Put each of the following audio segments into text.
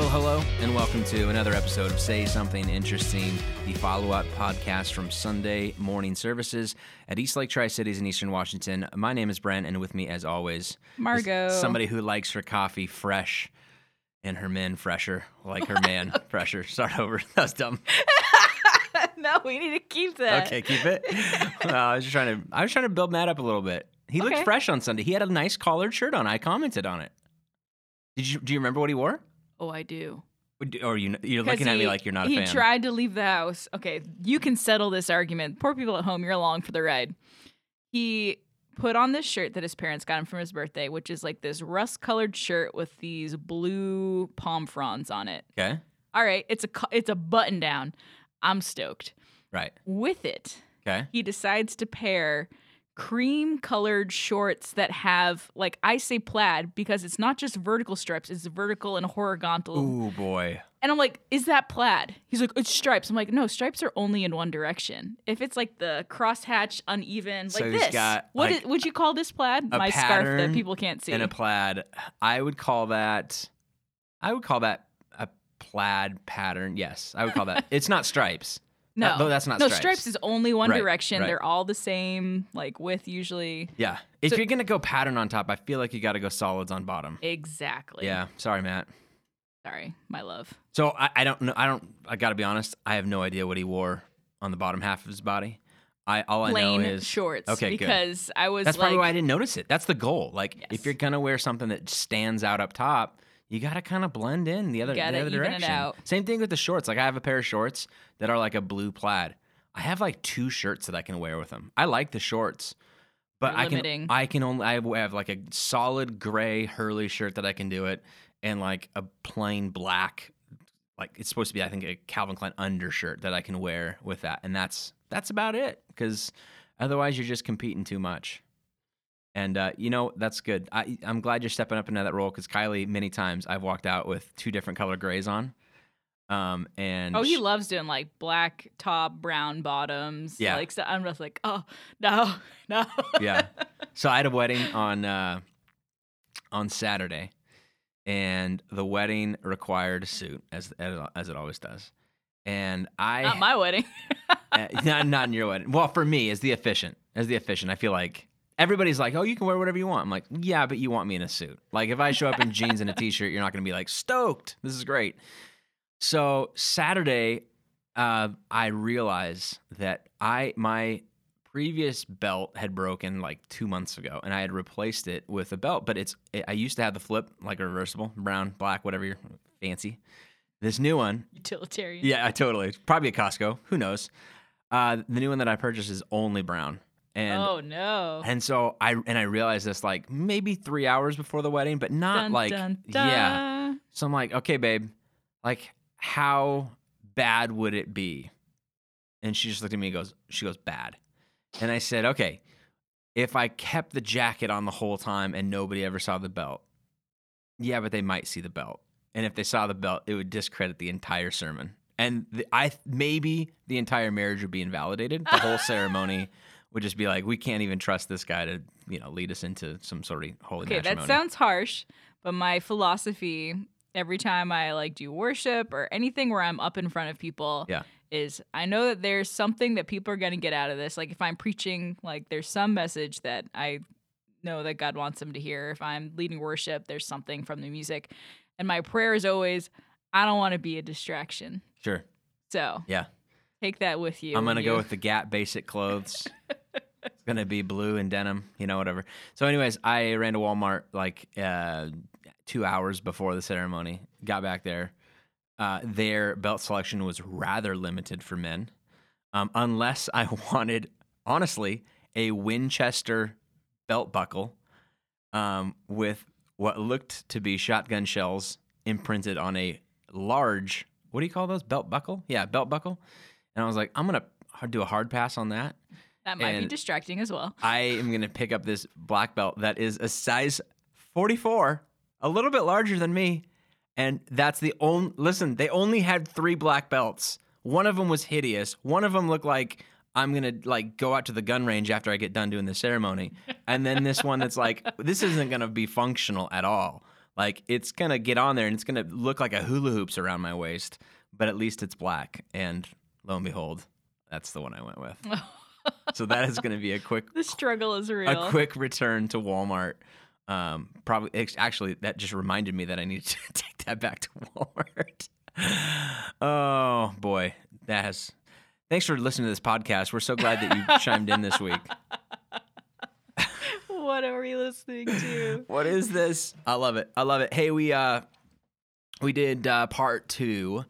Well, hello, and welcome to another episode of Say Something Interesting, the follow up podcast from Sunday morning services at East Lake Tri Cities in Eastern Washington. My name is Brent, and with me, as always, Margot. somebody who likes her coffee fresh and her men fresher, like her man fresher. Start over. That was dumb. no, we need to keep that. Okay, keep it. Well, I was just trying to. I was trying to build Matt up a little bit. He looked Okay. fresh on Sunday. He had a nice collared shirt on. I commented on it. Did you? Do you remember what he wore? Oh, I do. Or you? You're looking at me like you're not a he fan. tried to leave the house. Okay, you can settle this argument. Poor people at home, you're along for the ride. He put on this shirt that his parents got him from his birthday, which is like this rust-colored shirt with these blue palm fronds on it. okay. All right, it's a it's a button down. I'm stoked. Right. With it, Okay. he decides to pair cream colored shorts that have like I say plaid because it's not just vertical stripes, it's vertical and horizontal. Ooh boy. And I'm like, is that plaid? He's like, it's stripes. I'm like, no, stripes are only in one direction. If it's like the crosshatch uneven, So like this, got, what like, is- would you call this plaid? My scarf that people can't see. And a plaid. I would call that. I would call that a plaid pattern. Yes, I would call that. it's not stripes. No, That- though that's not no. stripes. is only one Right, direction. right. They're all the same, like width usually. Yeah. If So- you're gonna go pattern on top, I feel like you got to go solids on bottom. Exactly. Yeah. Sorry, Matt. Sorry, my love. So I, I don't know. I don't. I got to be honest. I have no idea what he wore on the bottom half of his body. I all I Plain know is shorts. Okay, good. because I was That's like, probably why I didn't notice it. That's the goal. Like Yes. if you're gonna wear something that stands out up top, you gotta kind of blend in the other, the other direction. Same thing with the shorts. Like I have a pair of shorts that are like a blue plaid. I have like two shirts that I can wear with them. I like the shorts, but You're I can. I can only I have like a solid gray Hurley shirt that I can do it, and like a plain black, like it's supposed to be I think a Calvin Klein undershirt that I can wear with that, and that's that's about it because otherwise you're just competing too much. And uh, you know that's good. I, I'm glad you're stepping up into that role because Kylie, many times I've walked out with two different color grays on, um, and Oh, he loves doing like black top, brown bottoms. Yeah. Like so I'm just like, oh no, no. yeah. So I had a wedding on uh, on Saturday, and the wedding required a suit, as as it always does. And I Not my wedding. uh, not not in your wedding. Well, for me, as the efficient, as the efficient, I feel like everybody's like, "Oh, you can wear whatever you want." I'm like, "Yeah, but you want me in a suit." Like if I show up in jeans and a t-shirt, you're not going to be like, "Stoked, this is great." So Saturday, uh, I realized that I my previous belt had broken like two months ago, and I had replaced it with a belt. But it's I used to have the flip like a reversible, brown, black, whatever you're fancy. This new one, Utilitarian. yeah, I totally. Probably at Costco. Who knows? Uh, the new one that I purchased is only brown, and oh no. and so I and I realized this like maybe three hours before the wedding, but not Dun, like dun, yeah. So I'm like, okay, babe, like how bad would it be? And she just looked at me and goes, she goes bad, and I said, okay, if I kept the jacket on the whole time and nobody ever saw the belt, yeah, but they might see the belt, and if they saw the belt, it would discredit the entire sermon, and the, I maybe the entire marriage would be invalidated. The whole ceremony would just be like, we can't even trust this guy to you know lead us into some sort of holy Okay, matrimony. that sounds harsh, but my philosophy every time I like do worship or anything where I'm up in front of people Yeah. is I know that there's something that people are going to get out of this. Like if I'm preaching, like there's some message that I know that God wants them to hear. If I'm leading worship, there's something from the music. And my prayer is always I don't want to be a distraction. sure, So, yeah. Take that with you. I'm gonna go you- with the Gap basic clothes. it's gonna be blue and denim, you know, whatever. So, anyways, I ran to Walmart like uh, two hours before the ceremony. Got back there. Uh, their belt selection was rather limited for men, um, unless I wanted, honestly, a Winchester belt buckle um, with what looked to be shotgun shells imprinted on a large. What do you call those? Belt buckle? Yeah, belt buckle. And I was like, I'm gonna do a hard pass on that. that might be distracting as well. I am gonna pick up this black belt that is a size 44, a little bit larger than me, and that's the only. Listen, they only had three black belts. One of them was hideous. One of them looked like I'm gonna like go out to the gun range after I get done doing the ceremony, and then this one that's like this isn't gonna be functional at all. Like it's gonna get on there and it's gonna look like a hula hoops around my waist, but at least it's black. And lo and behold, that's the one I went with. so that is gonna be a quick the struggle is real. a quick return to Walmart. Um, probably actually that just reminded me that I need to take that back to Walmart. oh boy, that has. Thanks for listening to this podcast. We're so glad that you chimed in this week. what are we listening to? What is this? I love it. I love it. Hey, we uh we did uh part 2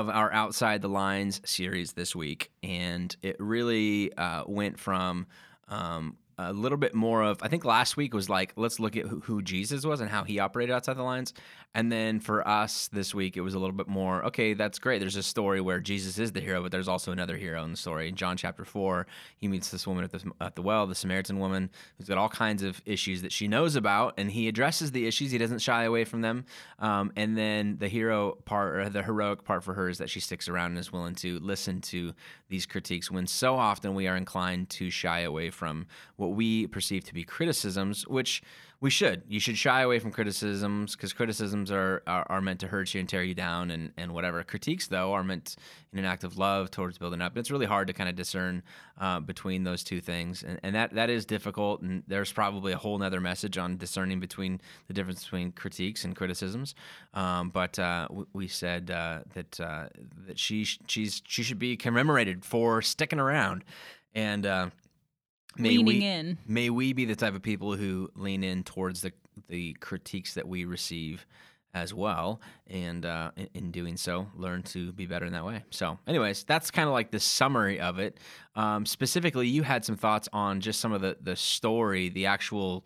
of our outside the lines series this week and it really uh went from um a little bit more of I think last week was like let's look at who, who Jesus was and how he operated outside the lines and then for us this week it was a little bit more okay that's great. There's a story where Jesus is the hero but there's also another hero in the story. In John chapter 4 he meets this woman at the at the well the Samaritan woman who's got all kinds of issues that she knows about and he addresses the issues. He doesn't shy away from them. Um, and then the hero part or the heroic part for her is that she sticks around and is willing to listen to these critiques when so often we are inclined to shy away from what we perceive to be criticisms, which we should. You should shy away from criticisms because criticisms are, are, are meant to hurt you and tear you down and, and whatever. Critiques, though, are meant in an act of love towards building up. It's really hard to kind of discern uh, between those two things. And, and that, that is difficult. And there's probably a whole nother message on discerning between the difference between critiques and criticisms. Um, but uh, we, we, said uh, that uh, that she she's she should be commemorated for sticking around. And uh, may leaning we, in. May we be the type of people who lean in towards the the critiques that we receive as well, and uh, in, in, doing so, learn to be better in that way. So, anyways, that's kind of like the summary of it. Um, specifically, you had some thoughts on just some of the the story, the actual.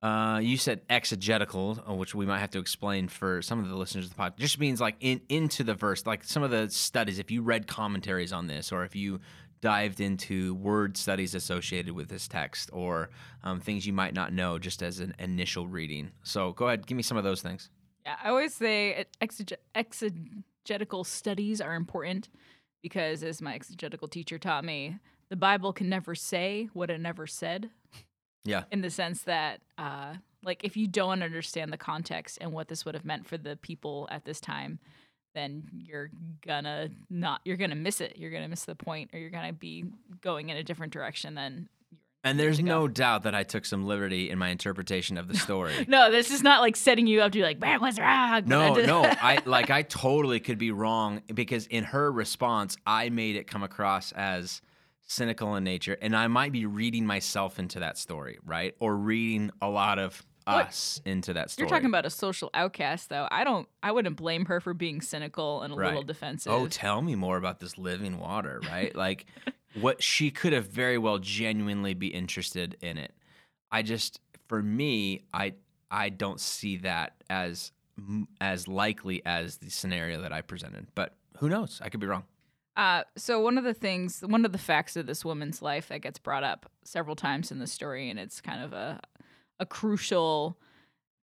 Uh, you said exegetical, uh, which we might have to explain for some of the listeners of the pod. Just means like in into the verse, like some of the studies. If you read commentaries on this, or if you dived into word studies associated with this text or um, things you might not know just as an initial reading. So go ahead, give me some of those things. Yeah, I always say exeg- exegetical studies are important because, as my exegetical teacher taught me, the Bible can never say what it never said. Yeah. In the sense that, uh, like, if you don't understand the context and what this would have meant for the people at this time, then you're gonna not you're gonna miss it. You're gonna miss the point, or you're gonna be going in a different direction than. And there's no doubt that I took some liberty in my interpretation of the story. no, this is not like setting you up to be like, "Man, what's wrong?" No, no, I like I totally could be wrong because in her response, I made it come across as cynical in nature, and I might be reading myself into that story, right? Or reading a lot of us into that story. You're talking about a social outcast, though. I don't. I wouldn't blame her for being cynical and a right. little defensive. Oh, tell me more about this living water, right? like, what she could have very well genuinely be interested in it. I just, for me, I I don't see that as as likely as the scenario that I presented. But who knows? I could be wrong. Uh, so one of the things, one of the facts of this woman's life that gets brought up several times in the story, and it's kind of a a crucial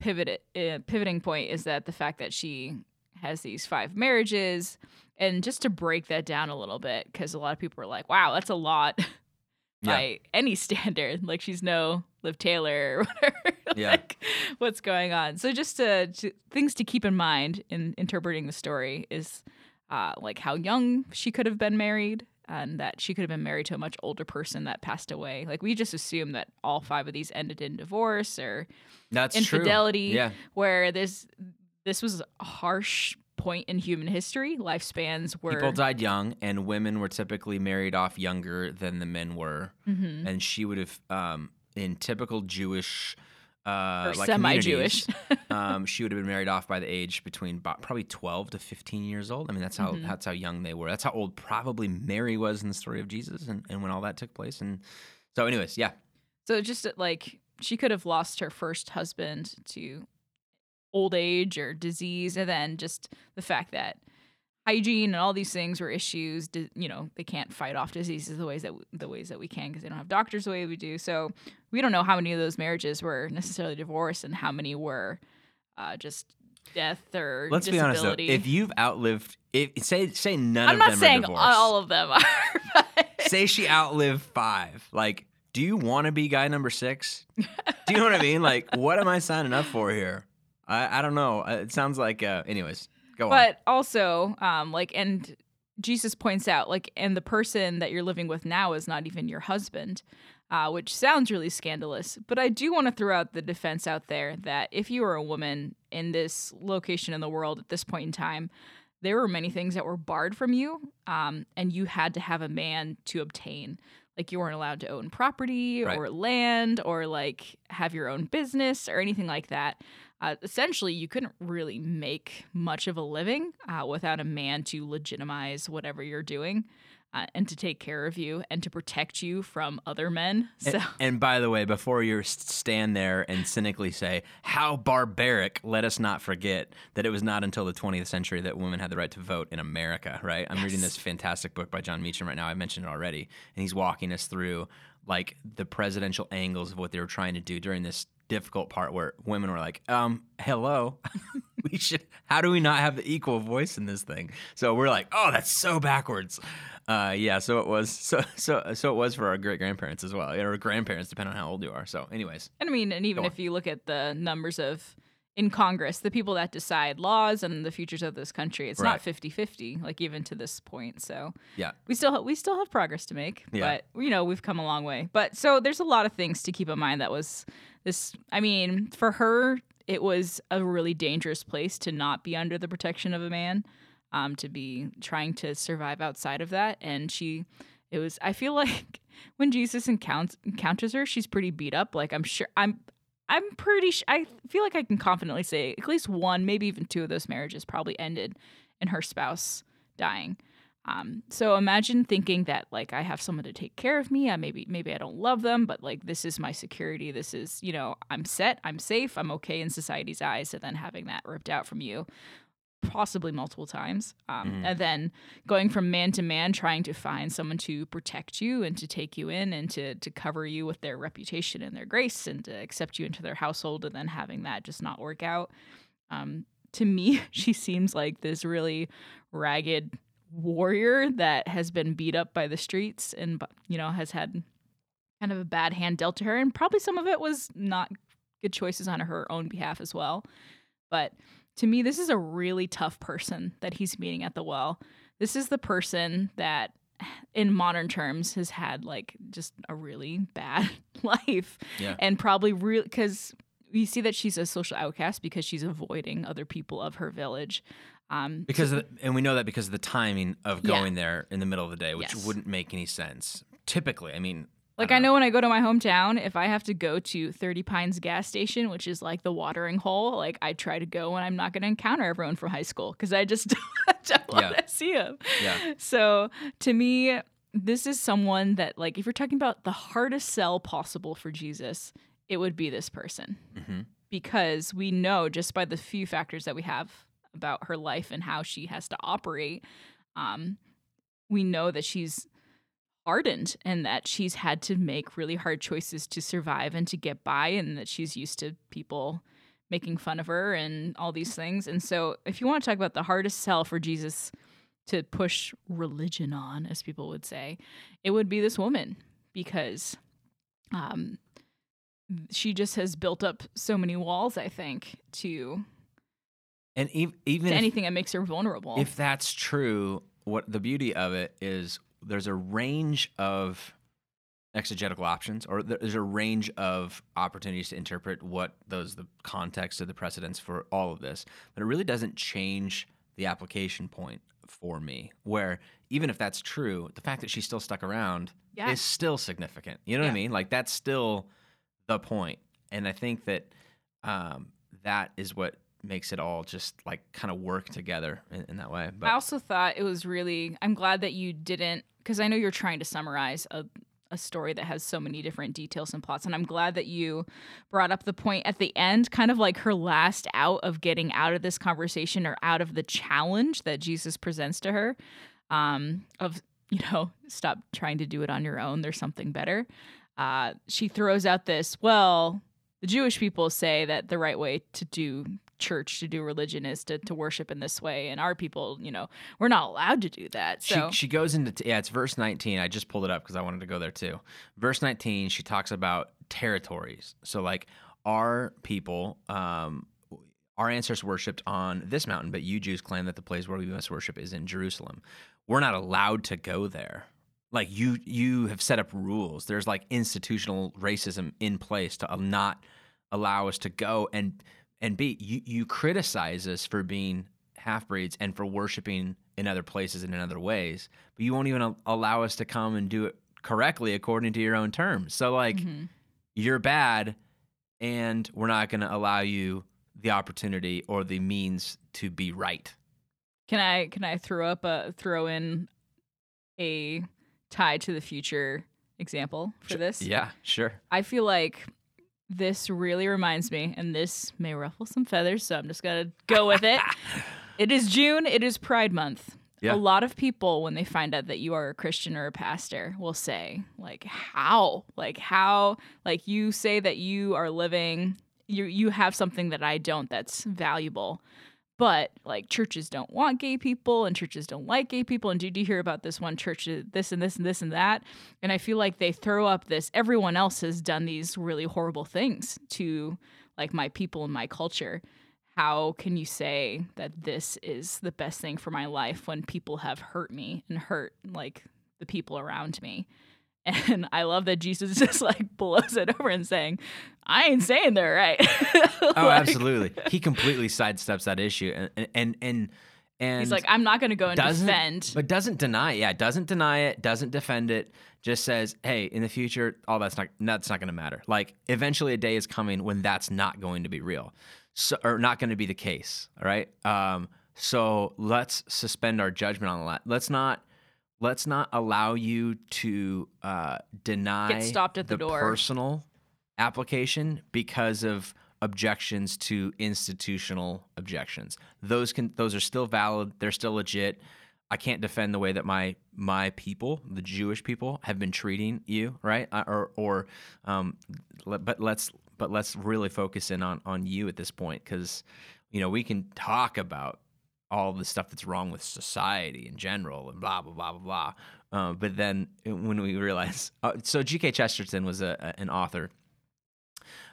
pivot uh, pivoting point is that the fact that she has these five marriages and just to break that down a little bit because a lot of people are like wow that's a lot yeah. by any standard like she's no Liz Taylor or whatever yeah. like what's going on so just to, to, things to keep in mind in interpreting the story is uh, like how young she could have been married and that she could have been married to a much older person that passed away. Like we just assume that all five of these ended in divorce or That's infidelity. True. Yeah. Where this this was a harsh point in human history. Lifespans were people died young, and women were typically married off younger than the men were, mm-hmm. and she would have, um, in typical Jewish uh, like semi-Jewish. um, she would have been married off by the age between probably 12 to 15 years old. I mean, that's how mm-hmm. that's how young they were. That's how old probably Mary was in the story of Jesus and, and when all that took place. And so, anyways, yeah. So just like she could have lost her first husband to old age or disease, and then just the fact that hygiene and all these things were issues. You know, they can't fight off diseases the ways that the ways that we can because they don't have doctors the way we do. So we don't know how many of those marriages were necessarily divorced and how many were uh, just death or let's disability. be honest though if you've outlived if say say none I'm of not them saying are divorced all of them are but... say she outlived five like do you want to be guy number six do you know what i mean like what am i signing up for here I, I don't know. Uh, It sounds like, uh, anyways, go on. But also, um, like, and Jesus points out, like, and the person that you're living with now is not even your husband, uh, which sounds really scandalous. But I do want to throw out the defense out there that if you were a woman in this location in the world at this point in time, there were many things that were barred from you, um, and you had to have a man to obtain. Like you weren't allowed to own property Right. or land or like have your own business or anything like that. Uh, essentially, you couldn't really make much of a living uh, without a man to legitimize whatever you're doing uh, and to take care of you and to protect you from other men. So, And, and by the way, before you stand there and cynically say, how barbaric, let us not forget that it was not until the 20th century that women had the right to vote in America, right? I'm reading this fantastic book by Jon Meacham right now. I mentioned it already. And he's walking us through like the presidential angles of what they were trying to do during this difficult part where women were like, um, hello, we should, how do we not have the equal voice in this thing? So we're like, oh, that's so backwards. Uh, yeah, so it was so so so it was for our great grandparents as well, or grandparents, depending on how old you are. So, anyways, and I mean, and even if you look at the numbers of in Congress, the people that decide laws and the futures of this country, it's Right. not 50-50, like even to this point. So yeah, we still ha- we still have progress to make, Yeah. but you know we've come a long way. But so there's a lot of things to keep in mind. That was this. I mean, for her, it was a really dangerous place to not be under the protection of a man, um, to be trying to survive outside of that. And she, it was. I feel like when Jesus encounters encounters her, she's pretty beat up. Like I'm sure I'm. I'm pretty. Sh- I feel like I can confidently say at least one, maybe even two of those marriages probably ended in her spouse dying. Um, so imagine thinking that like I have someone to take care of me. I maybe maybe I don't love them, but like this is my security. This is you know I'm set. I'm safe. I'm okay in society's eyes. And then having that ripped out from you, possibly multiple times, um, Mhm. and then going from man to man, trying to find someone to protect you and to take you in and to to cover you with their reputation and their grace and to accept you into their household, and then having that just not work out. Um, to me, she seems like this really ragged warrior that has been beat up by the streets and you know has had kind of a bad hand dealt to her and probably some of it was not good choices on her own behalf as well but to me this is a really tough person that he's meeting at the well this is the person that in modern terms has had like just a really bad life Yeah. and probably real because we see that she's a social outcast because she's avoiding other people of her village um, because of the, and we know that because of the timing of Yeah. going there in the middle of the day, which Yes. wouldn't make any sense. Typically, I mean, Like I I, know when I go to my hometown, if I have to go to 30 Pines gas station, which is like the watering hole, like I try to go when I'm not going to encounter everyone from high school because I just don't want Yeah. to see them. Yeah. So to me, this is someone that like if you're talking about the hardest sell possible for Jesus, it would be this person Mhm. because we know just by the few factors that we have about her life and how she has to operate, um, we know that she's hardened and that she's had to make really hard choices to survive and to get by, and that she's used to people making fun of her and all these things. And so, if you want to talk about the hardest sell for Jesus to push religion on, as people would say, it would be this woman because um, she just has built up so many walls, I think, to, and ev- even to if, anything that makes her vulnerable. if that's true, what the beauty of it is, there's a range of exegetical options, or there's a range of opportunities to interpret what those the context of the precedents for all of this, but it really doesn't change the application point for me. Where even if that's true, the fact that she's still stuck around yeah. is still significant. You know what I mean? Like that's still the. And I think that um, that is what makes it all just like kind of work together in, in that way. But I also thought it was really. I'm glad that you didn't, because I know you're trying to summarize a, a story that has so many different details and plots, and I'm glad that you brought up the point at the end, kind of like her last out of getting out of this conversation or out of the challenge that Jesus presents to her, um, of you know, stop trying to do it on your own. There's something better. Uh, she throws out this, well, the Jewish people say that the right way to do church, to do religion, is to, to worship in this way. And our people, you know, we're not allowed to do that. So, she, she goes into t- yeah, it's verse 19. I just pulled it up because I wanted to go there too. Verse 19, she talks about territories. So like our people, um, our ancestors worshipped on this mountain, but you Jews claim that the place where we must worship is in Jerusalem. We're not allowed to go there. Like you, you have set up rules. There's like institutional racism in place to not allow us to go and and be. You you criticize us for being half breeds and for worshiping in other places and in other ways, but you won't even allow us to come and do it correctly according to your own terms. So like, mm-hmm. you're bad, and we're not going to allow you the opportunity or the means to be right. Can I can I throw up a throw in a tie to the future example for this? Yeah, sure. I feel like this really reminds me, and this may ruffle some feathers, so I'm just gonna go with it. it is June. It is Pride Month. Yeah. A lot of people, when they find out that you are a Christian or a pastor, will say, like, how? Like, how? Like, you say that you are living you you have something that I don't that's valuable. But like churches don't want gay people and churches don't like gay people. And did you hear about this one church, uh, this and this and this and that? And I feel like they throw up this, everyone else has done these really horrible things to like my people and my culture. How can you say that this is the best thing for my life when people have hurt me and hurt like the people around me? And I love that Jesus just like blows it over and saying, I ain't saying they're right. like, oh, absolutely. He completely sidesteps that issue and and and and he's like, I'm not going to go and defend, but doesn't deny. It. Yeah, doesn't deny it. Doesn't defend it. Just says, hey, in the future, all that's not that's not going to matter. Like, eventually, a day is coming when that's not going to be real, so or not going to be the case. All right. Um. So let's suspend our judgment on that. Let's not let's not allow you to uh, deny Get stopped at the, the door. personal application because of objections to institutional objections. Those can those are still valid. They're still legit. I can't defend the way that my my people, the Jewish people, have been treating you, right? Uh, or or um, but let's but let's really focus in on on you at this point because you know we can talk about all the stuff that's wrong with society in general and blah blah blah blah blah. Uh, but then when we realize, uh, so G.K. Chesterton was a, a, an author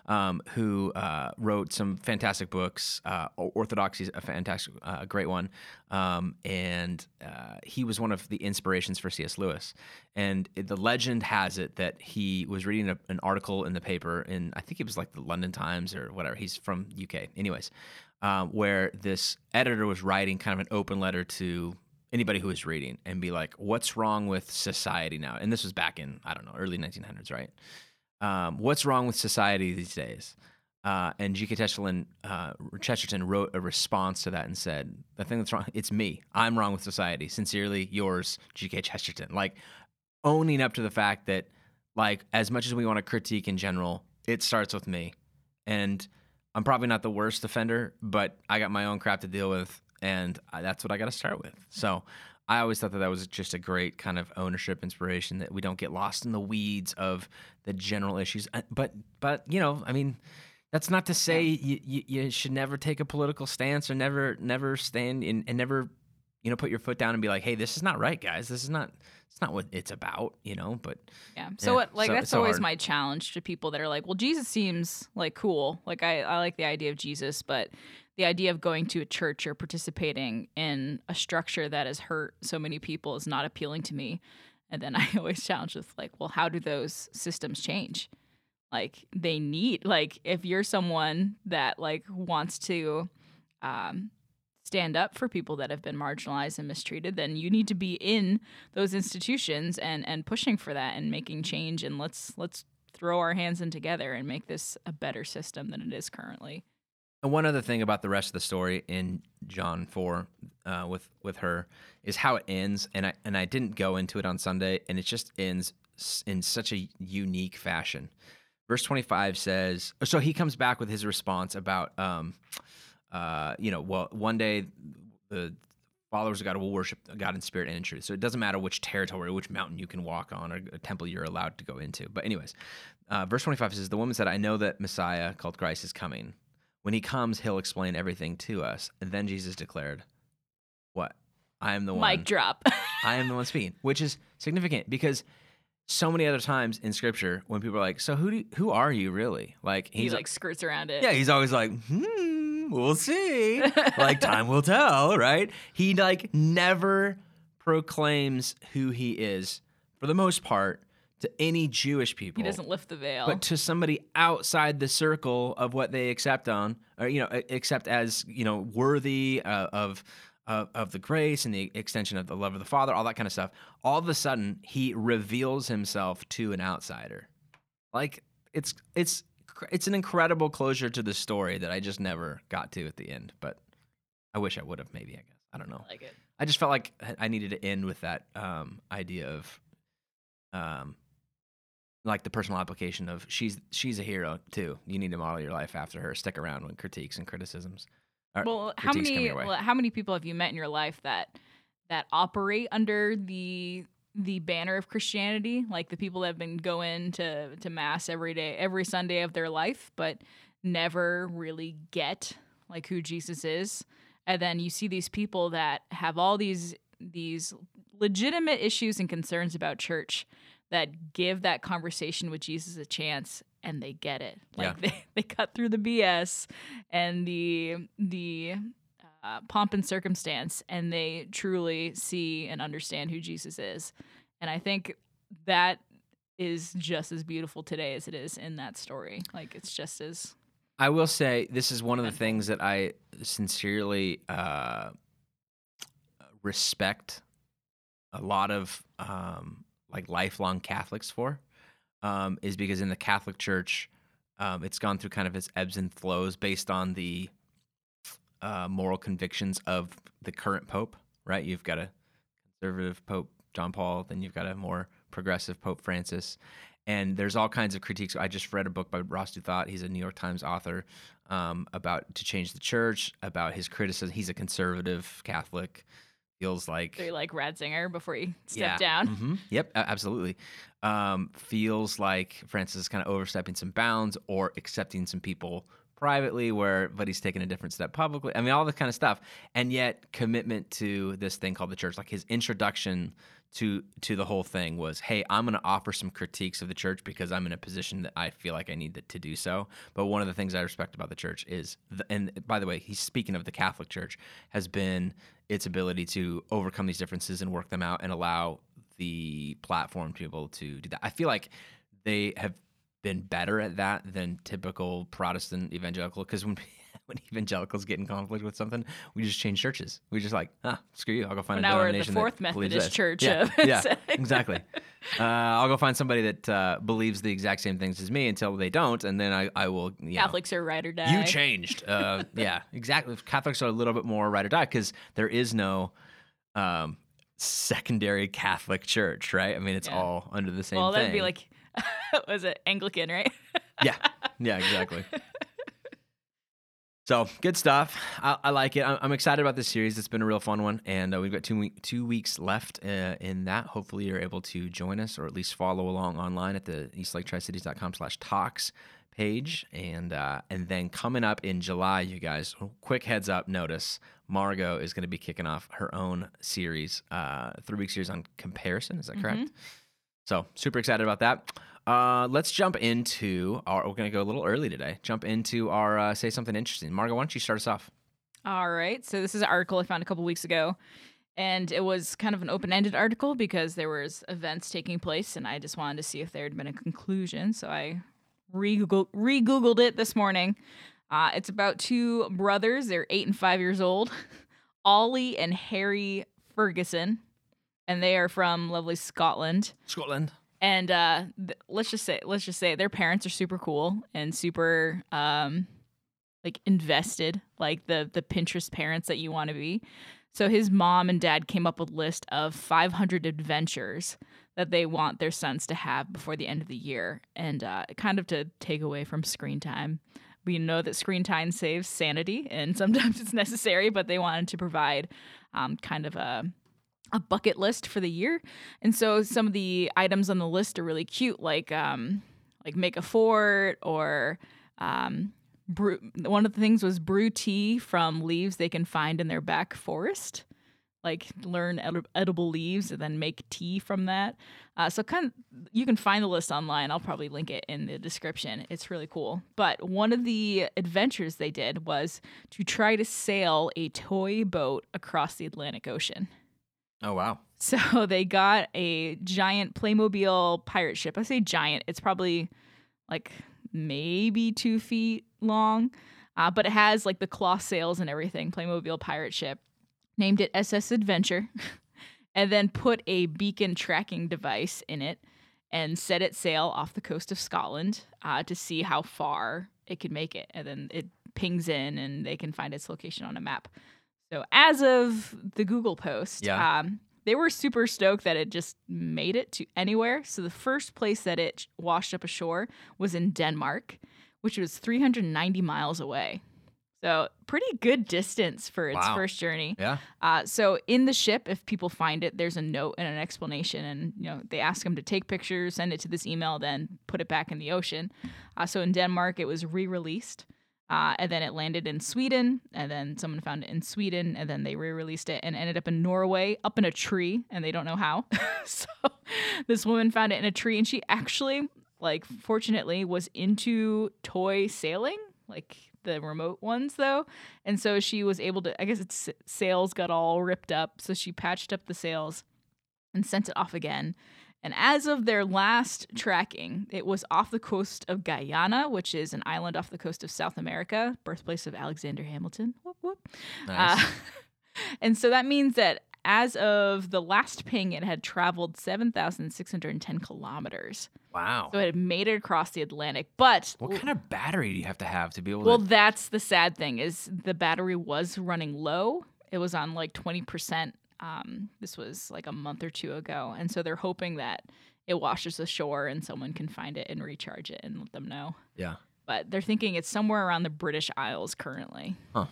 um, who uh, wrote some fantastic books. Uh, Orthodoxy is a fantastic, uh, great one, um, and uh, he was one of the inspirations for C.S. Lewis. And the legend has it that he was reading a, an article in the paper in I think it was like the London Times or whatever. He's from UK, anyways um, where this editor was writing kind of an open letter to anybody who was reading and be like, "What's wrong with society now?" And this was back in I don't know early 1900s, right? Um, what's wrong with society these days? Uh, and G.K. Uh, Chesterton wrote a response to that and said, "The thing that's wrong, it's me. I'm wrong with society. Sincerely, yours, G.K. Chesterton." Like owning up to the fact that, like, as much as we want to critique in general, it starts with me, and I'm probably not the worst offender, but I got my own crap to deal with, and I, that's what I got to start with. So I always thought that that was just a great kind of ownership inspiration that we don't get lost in the weeds of the general issues. Uh, but but you know, I mean, that's not to say you, you, you should never take a political stance or never never stand in and never you know put your foot down and be like, hey, this is not right, guys. This is not it's not what it's about, you know. But yeah, so yeah, what like so, that's always hard. my challenge to people that are like, well, Jesus seems like cool. Like I I like the idea of Jesus, but the idea of going to a church or participating in a structure that has hurt so many people is not appealing to me. And then I always challenge with like, well, how do those systems change? Like they need like if you're someone that like wants to um, stand up for people that have been marginalized and mistreated, then you need to be in those institutions and and pushing for that and making change and let's let's throw our hands in together and make this a better system than it is currently. And one other thing about the rest of the story in John four uh, with with her is how it ends, and I and I didn't go into it on Sunday, and it just ends in such a unique fashion. Verse twenty five says, so he comes back with his response about. Um, uh, you know, well, one day the followers of God will worship God in spirit and in truth. So it doesn't matter which territory, which mountain you can walk on, or a temple you're allowed to go into. But anyways, uh, verse 25 says, "The woman said, I know that Messiah called Christ is coming. When he comes, he'll explain everything to us." And then Jesus declared, "What? I am the one." Mic drop. I am the one speaking, which is significant because so many other times in scripture when people are like, "So who do, you, who are you really?" Like he's he like skirts around it. Yeah, he's always like, "Hmm." We'll see. like time will tell, right? He like never proclaims who he is for the most part to any Jewish people. He doesn't lift the veil. but to somebody outside the circle of what they accept on, or you know, accept as you know worthy uh, of of of the grace and the extension of the love of the Father, all that kind of stuff. All of a sudden, he reveals himself to an outsider. Like it's it's it's an incredible closure to the story that I just never got to at the end. But I wish I would have. Maybe I guess I don't know. I like it. I just felt like I needed to end with that um, idea of, um, like the personal application of she's she's a hero too. You need to model your life after her. Stick around when critiques and criticisms. Well, how many well, how many people have you met in your life that that operate under the the banner of Christianity, like the people that have been going to to mass every day, every Sunday of their life, but never really get like who Jesus is. And then you see these people that have all these these legitimate issues and concerns about church that give that conversation with Jesus a chance and they get it. Like Yeah. they, they cut through the BS and the the uh, pomp and circumstance and they truly see and understand who Jesus is. And I think that is just as beautiful today as it is in that story. Like it's just as I will say this is one of the things that I sincerely uh, respect a lot of um, like lifelong Catholics for, um, is because in the Catholic Church, um, it's gone through kind of its ebbs and flows based on the uh, moral convictions of the current Pope. Right, you've got a conservative Pope John Paul, then you've got a more progressive Pope Francis, and there's all kinds of critiques. I just read a book by Ross Douthat. He's a New York Times author um, about to change the church, about his criticism. He's a conservative Catholic. Feels like very like Ratzinger before he yeah. stepped down. hmm Yep, absolutely. Um, feels like Francis is kind of overstepping some bounds or accepting some people privately where but he's taken a different step publicly. I mean all this kind of stuff. And yet commitment to this thing called the church. Like his introduction to to the whole thing was, "Hey, I'm going to offer some critiques of the church because I'm in a position that I feel like I need to, to do so." But one of the things I respect about the church is the, and by the way, he's speaking of the Catholic Church has been its ability to overcome these differences and work them out and allow the platform to be able to do that. I feel like they have been better at that than typical Protestant evangelical because when when evangelicals get in conflict with something, we just change churches. We just like, ah, screw you. I'll go find Well, a now we're the denomination Fourth Methodist. Church Yeah, of- yeah, exactly. Uh, I'll go find somebody that uh, believes the exact same things as me until they don't, and then I, I will. You know, Catholics are ride or die. you changed. Uh, yeah, exactly. Catholics are a little bit more ride or die because there is no um, secondary Catholic church, right? I mean, it's Yeah. all under the same well, thing. that'd be like, was it Anglican, right? yeah, yeah, exactly. So good stuff. I, I like it. I'm, I'm excited about this series. It's been a real fun one, and uh, we've got two week, two weeks left uh, in that. Hopefully, you're able to join us or at least follow along online at the eastlaketricities.com/talks page, and uh, and then coming up in July, you guys, quick heads up notice: Margot is going to be kicking off her own series, uh, three week series on comparison. Is that correct? So super excited about that. Uh, let's jump into our. We're gonna go a little early today. Jump into our uh, say something interesting. Margot, why don't you start us off? All right. So this is an article I found a couple weeks ago, and it was kind of an open-ended article because there was events taking place, and I just wanted to see if there had been a conclusion. So I re-Googled, re-Googled it this morning. Uh, it's about two brothers. They're eight and five years old, Ollie and Harry Ferguson, and they are from lovely Scotland. Scotland. and uh th- let's just say let's just say their parents are super cool and super um like invested like the the pinterest parents that you want to be. So his mom and dad came up with a list of 500 adventures that they want their sons to have before the end of the year. And uh kind of to take away from screen time we know that screen time saves sanity and sometimes it's necessary but they wanted to provide um, kind of a a bucket list for the year. And so some of the items on the list are really cute, like um, like make a fort or um, brew. One of the things was brew tea from leaves they can find in their back forest. like learn edi- edible leaves and then make tea from that. Uh, so kind of you can find the list online. I'll probably link it in the description. It's really cool. But one of the adventures they did was to try to sail a toy boat across the Atlantic Ocean. Oh wow. So they got a giant Playmobil pirate ship. I say giant, it's probably like maybe two feet long, uh, but it has like the cloth sails and everything. Playmobil pirate ship. Named it SS Adventure, and then put a beacon tracking device in it and set it sail off the coast of Scotland uh, to see how far it could make it. And then it pings in and they can find its location on a map. So as of the Google post, Yeah. um, they were super stoked that it just made it to anywhere. So the first place that it washed up ashore was in Denmark, which was 390 miles away. So pretty good distance for its Wow. first journey. Yeah. Uh, so in the ship, if people find it, there's a note and an explanation, and you know they ask them to take pictures, send it to this email, then put it back in the ocean. Uh, so in Denmark, it was re-released, uh, and then it landed in Sweden, and then someone found it in Sweden, and then they re-released it and ended up in Norway, up in a tree, and they don't know how. so this woman found it in a tree, and she actually, like, fortunately, was into toy sailing, like the remote ones though and so she was able to i guess its sails got all ripped up so she patched up the sails and sent it off again and as of their last tracking it was off the coast of guyana which is an island off the coast of south america birthplace of alexander hamilton whoop, whoop. Nice. Uh, and so that means that as of the last ping it had traveled 7610 kilometers wow. so it had made it across the atlantic but What kind of battery do you have to have to be able well, to? Well, that's the sad thing is the battery was running low. It was on like 20%. Um, this was like a month or two ago. And so they're hoping that it washes ashore and someone can find it and recharge it and let them know. Yeah. But they're thinking it's somewhere around the British Isles currently. Huh.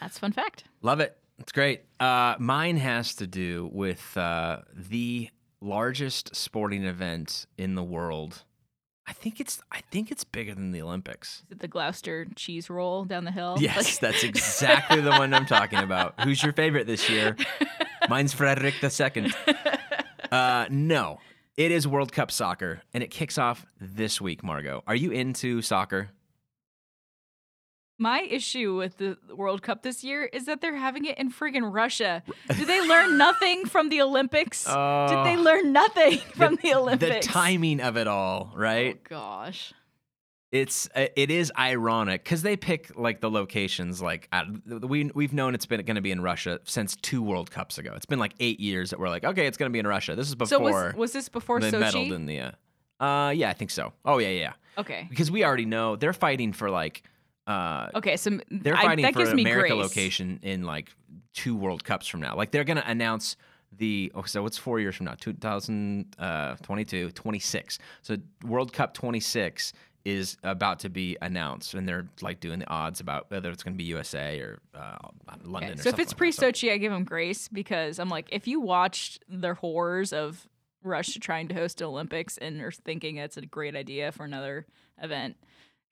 That's a fun fact. Love it. It's great. Uh, mine has to do with uh, the largest sporting event in the world. I think it's I think it's bigger than the Olympics. Is it the Gloucester cheese roll down the hill? Yes, Like- that's exactly the one I'm talking about. Who's your favorite this year? Mine's Frederick II. Uh, no, it is World Cup soccer, and it kicks off this week. Margot, are you into soccer? My issue with the World Cup this year is that they're having it in friggin' Russia. Did they learn nothing from the Olympics? Did they Oh, learn nothing from the, the Olympics? The timing of it all, right? Oh gosh. It's uh, it is ironic because they pick like the locations. Like uh, we we've known it's been going to be in Russia since two World Cups ago. It's been like eight years that we're like, okay, it's going to be in Russia. This is before So was was this before they Sochi? meddled in the. Uh, uh, yeah, I think so. Oh yeah, yeah. okay. Because we already know they're fighting for like. Uh, Okay, so they're I- fighting that for gives an me America grace. location in like two World Cups from now. Like they're going to announce the oh, so what's four years from now 2022 26 so world cup 26 is about to be announced and they're like doing the odds about whether it's going to be usa or uh, london Okay, or So if it's pre like that. Sochi, I give them grace because I'm like, if you watched the horrors of Russia trying to host the Olympics and are thinking it's a great idea for another event,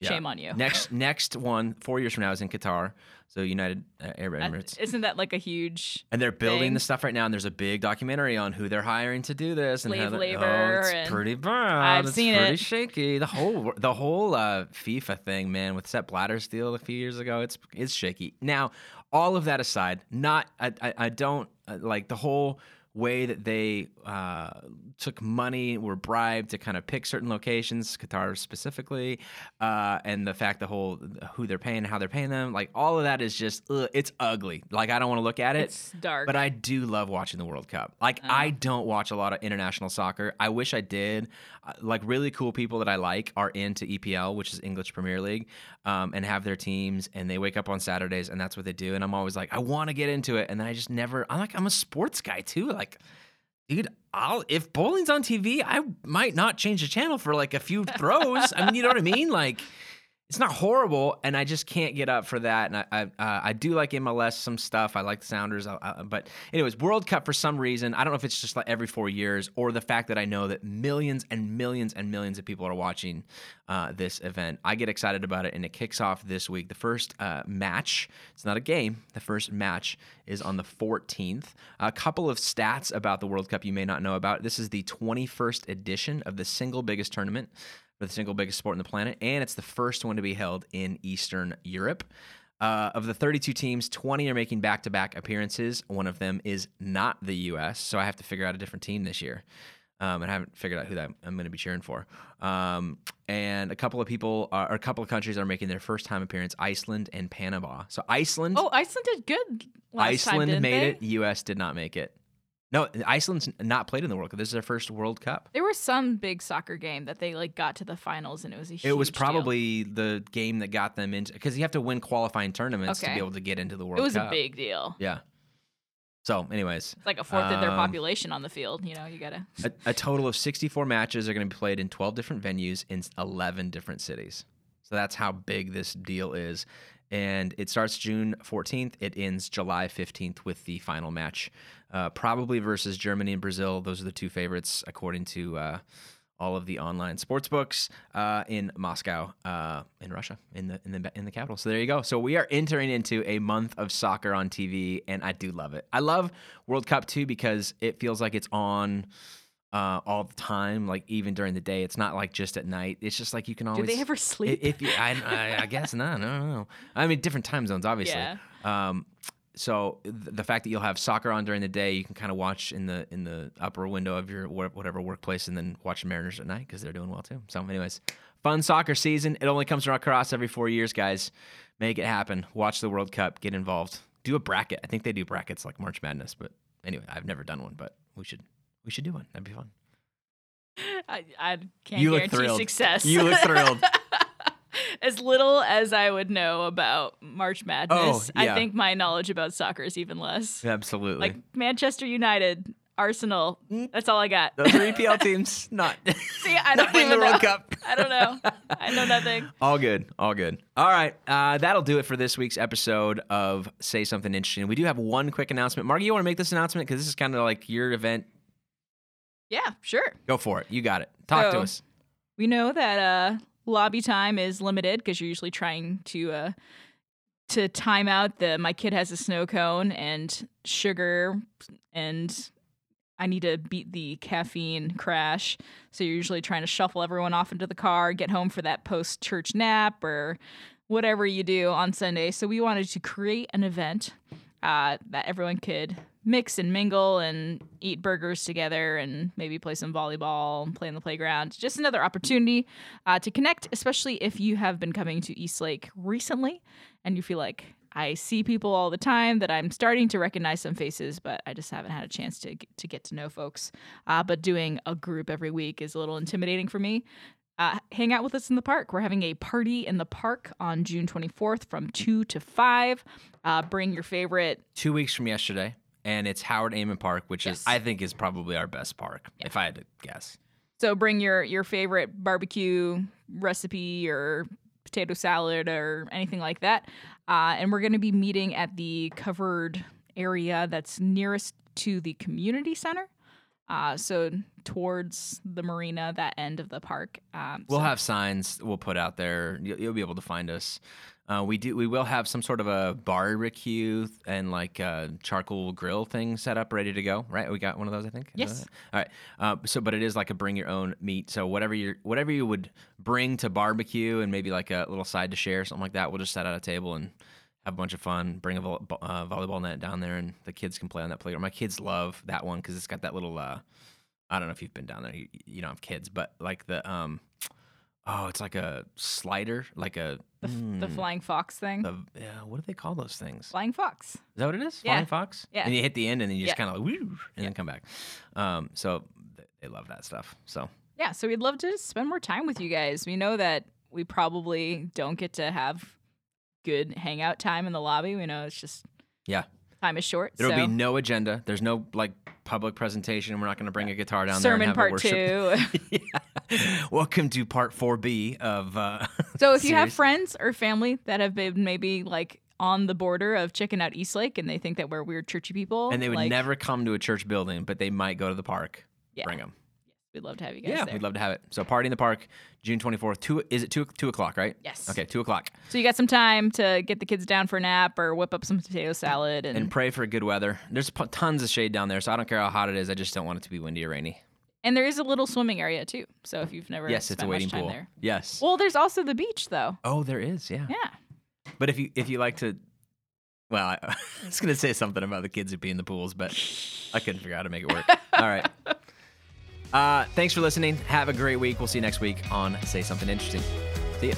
Yeah. shame on you. next next one four years from now is in qatar so united uh, arab That- emirates Isn't that like a huge? and they're building thing. the stuff right now and there's a big documentary on who they're hiring to do this and how Slave labor oh, it's pretty bad I've it's seen pretty it. shaky the whole the whole uh, fifa thing man with Sepp Blatter's deal a few years ago it's it's shaky now all of that aside not i i, I don't uh, like the whole way that they uh, took money were bribed to kind of pick certain locations qatar specifically uh, and the fact the whole who they're paying how they're paying them like all of that is just ugh, it's ugly like i don't want to look at it It's dark. but I do love watching the World Cup. Like Oh. I don't watch a lot of international soccer. I wish I did. Like really cool people that I like are into EPL, which is English Premier League, um, and have their teams, and they wake up on Saturdays, and that's what they do. And I'm always like, I want to get into it, and then I just never. I'm like, I'm a sports guy too. Like, dude, I'll if bowling's on TV, I might not change the channel for like a few throws. I mean, you know what I mean? Like. It's not horrible, and I just can't get up for that. And I I, uh, I do like MLS some stuff. I like the Sounders, uh, uh, but anyways, World Cup for some reason. I don't know if it's just like every four years or the fact that I know that millions and millions and millions of people are watching uh, this event. I get excited about it, and it kicks off this week. The first uh, match. It's not a game. The first match is on the 14th. A couple of stats about the World Cup you may not know about. This is the 21st edition of the single biggest tournament for the single biggest sport on the planet, and it's the first one to be held in Eastern Europe. Uh, of the 32 teams, 20 are making back to back appearances. One of them is not the U.S., so I have to figure out a different team this year. Um, and I haven't figured out who that I'm going to be cheering for. Um, and a couple of people, are, or a couple of countries are making their first time appearance Iceland and Panama. So Iceland. Oh, Iceland did good last Iceland time, made they? it. U.S. did not make it. No, Iceland's not played in the World Cup. This is their first World Cup. There was some big soccer game that they like got to the finals and it was a huge It was deal. probably the game that got them into because you have to win qualifying tournaments to be able to get into the World Cup. it was Cup. a big deal. yeah. So, anyways, It's like a fourth of their Um, population on the field. You know, you gotta. a, a total of 64 matches are going to be played in 12 different venues in 11 different cities. So that's how big this deal is. And it starts June 14th. It ends July 15th with the final match, uh, probably versus Germany and Brazil. Those are the two favorites, according to uh, all of the online sports books uh, in Moscow, uh, in Russia, in the in the in the capital. So there you go. So we are entering into a month of soccer on TV, and I do love it. I love World Cup too because it feels like it's on uh, all the time, like even during the day. It's not like just at night. It's just like you can always. Do they ever sleep? If you, I, I, I guess not. No, no, no. I mean, different time zones, obviously. Yeah. Um, so th- the fact that you'll have soccer on during the day, you can kind of watch in the in the upper window of your wha- whatever workplace, and then watch the Mariners at night because they're doing well too. So, anyways, fun soccer season. It only comes around across every four years, guys. Make it happen. Watch the World Cup. Get involved. Do a bracket. I think they do brackets like March Madness, but anyway, I've never done one, but we should we should do one. That'd be fun. I, I can't You look guarantee thrilled. success. You look thrilled. as little as I would know about March Madness, Oh, yeah. I think my knowledge about soccer is even less. Absolutely. Like Manchester United, Arsenal. Mm. That's all I got. Those are EPL teams, not See, I don't even the know. Cup. I don't know. I know nothing. All good. All good. All right. Uh, that'll do it for this week's episode of Say Something Interesting. We do have one quick announcement. Margie, you want to make this announcement? Because this is kind of like your event. Yeah, sure. Go for it. You got it. Talk to us. We know that uh, lobby time is limited because you're usually trying to uh, to time out the my kid has a snow cone and sugar and I need to beat the caffeine crash. So you're usually trying to shuffle everyone off into the car, get home for that post church nap or whatever you do on Sunday. So we wanted to create an event uh, that everyone could mix and mingle and eat burgers together and maybe play some volleyball, and play in the playground. Just another opportunity uh, to connect, especially if you have been coming to East Lake recently and you feel like I see people all the time that I'm starting to recognize some faces, but I just haven't had a chance to to get to know folks. Uh, but doing a group every week is a little intimidating for me. Uh, hang out with us in the park. We're having a party in the park on June 24th from 2 to 5. Uh, bring your favorite. Two weeks from yesterday, and it's Howard Amon Park, which Yes. is I think is probably our best park, if I had to guess. So bring your your favorite barbecue recipe or potato salad or anything like that. Uh, and we're going to be meeting at the covered area that's nearest to the community center. Uh, so towards the marina, that end of the park. Um, We'll so- have signs we'll put out there. You'll, you'll be able to find us. Uh, we do. We will have some sort of a barbecue and like a charcoal grill thing set up, ready to go. Right? We got one of those, I think. Yes. All right. Uh, so, but it is like a bring your own meat. So whatever you whatever you would bring to barbecue and maybe like a little side to share, something like that. We'll just set out a table and have a bunch of fun. Bring a vo- uh, volleyball net down there, and the kids can play on that playground. My kids love that one because it's got that little. Uh, I don't know if you've been down there. You, you don't have kids, but like the um, oh, it's like a slider, like a the, f- the mm, flying fox thing. the yeah. What do they call those things? flying fox. Is that what it is? Yeah. Flying fox. Yeah. And you hit the end, and then you just Yeah. kind of like woo, and then come back. Um, so th- they love that stuff. So Yeah, so we'd love to spend more time with you guys. We know that we probably don't get to have good hangout time in the lobby. We know it's just Yeah. time is short. there'll so. be no agenda. There's no like public presentation. We're not going to bring a guitar down sermon there and have part two. yeah. Welcome to part 4B of. Uh, So if you have friends or family that have been maybe like on the border of checking out Eastlake and they think that we're weird churchy people, and they would like, never come to a church building, but they might go to the park. Yeah. Bring them. We'd love to have you guys Yeah, there. we'd love to have it. So party in the park, June 24th. Two is it two two o'clock, right? Yes. Okay, two o'clock. So you got some time to get the kids down for a nap or whip up some potato salad and And pray for good weather. There's p- tons of shade down there, so I don't care how hot it is. I just don't want it to be windy or rainy. and there is a little swimming area too. So if you've never Yes, it's a spent wading much time pool. there. Yes. Well, there's also the beach though. oh, there is. Yeah. Yeah. But if you if you like to, well, I, was gonna say something about the kids who pee in the pools, but I couldn't figure out how to make it work. All right. Uh, thanks for listening. Have a great week. We'll see you next week on Say Something Interesting. See ya.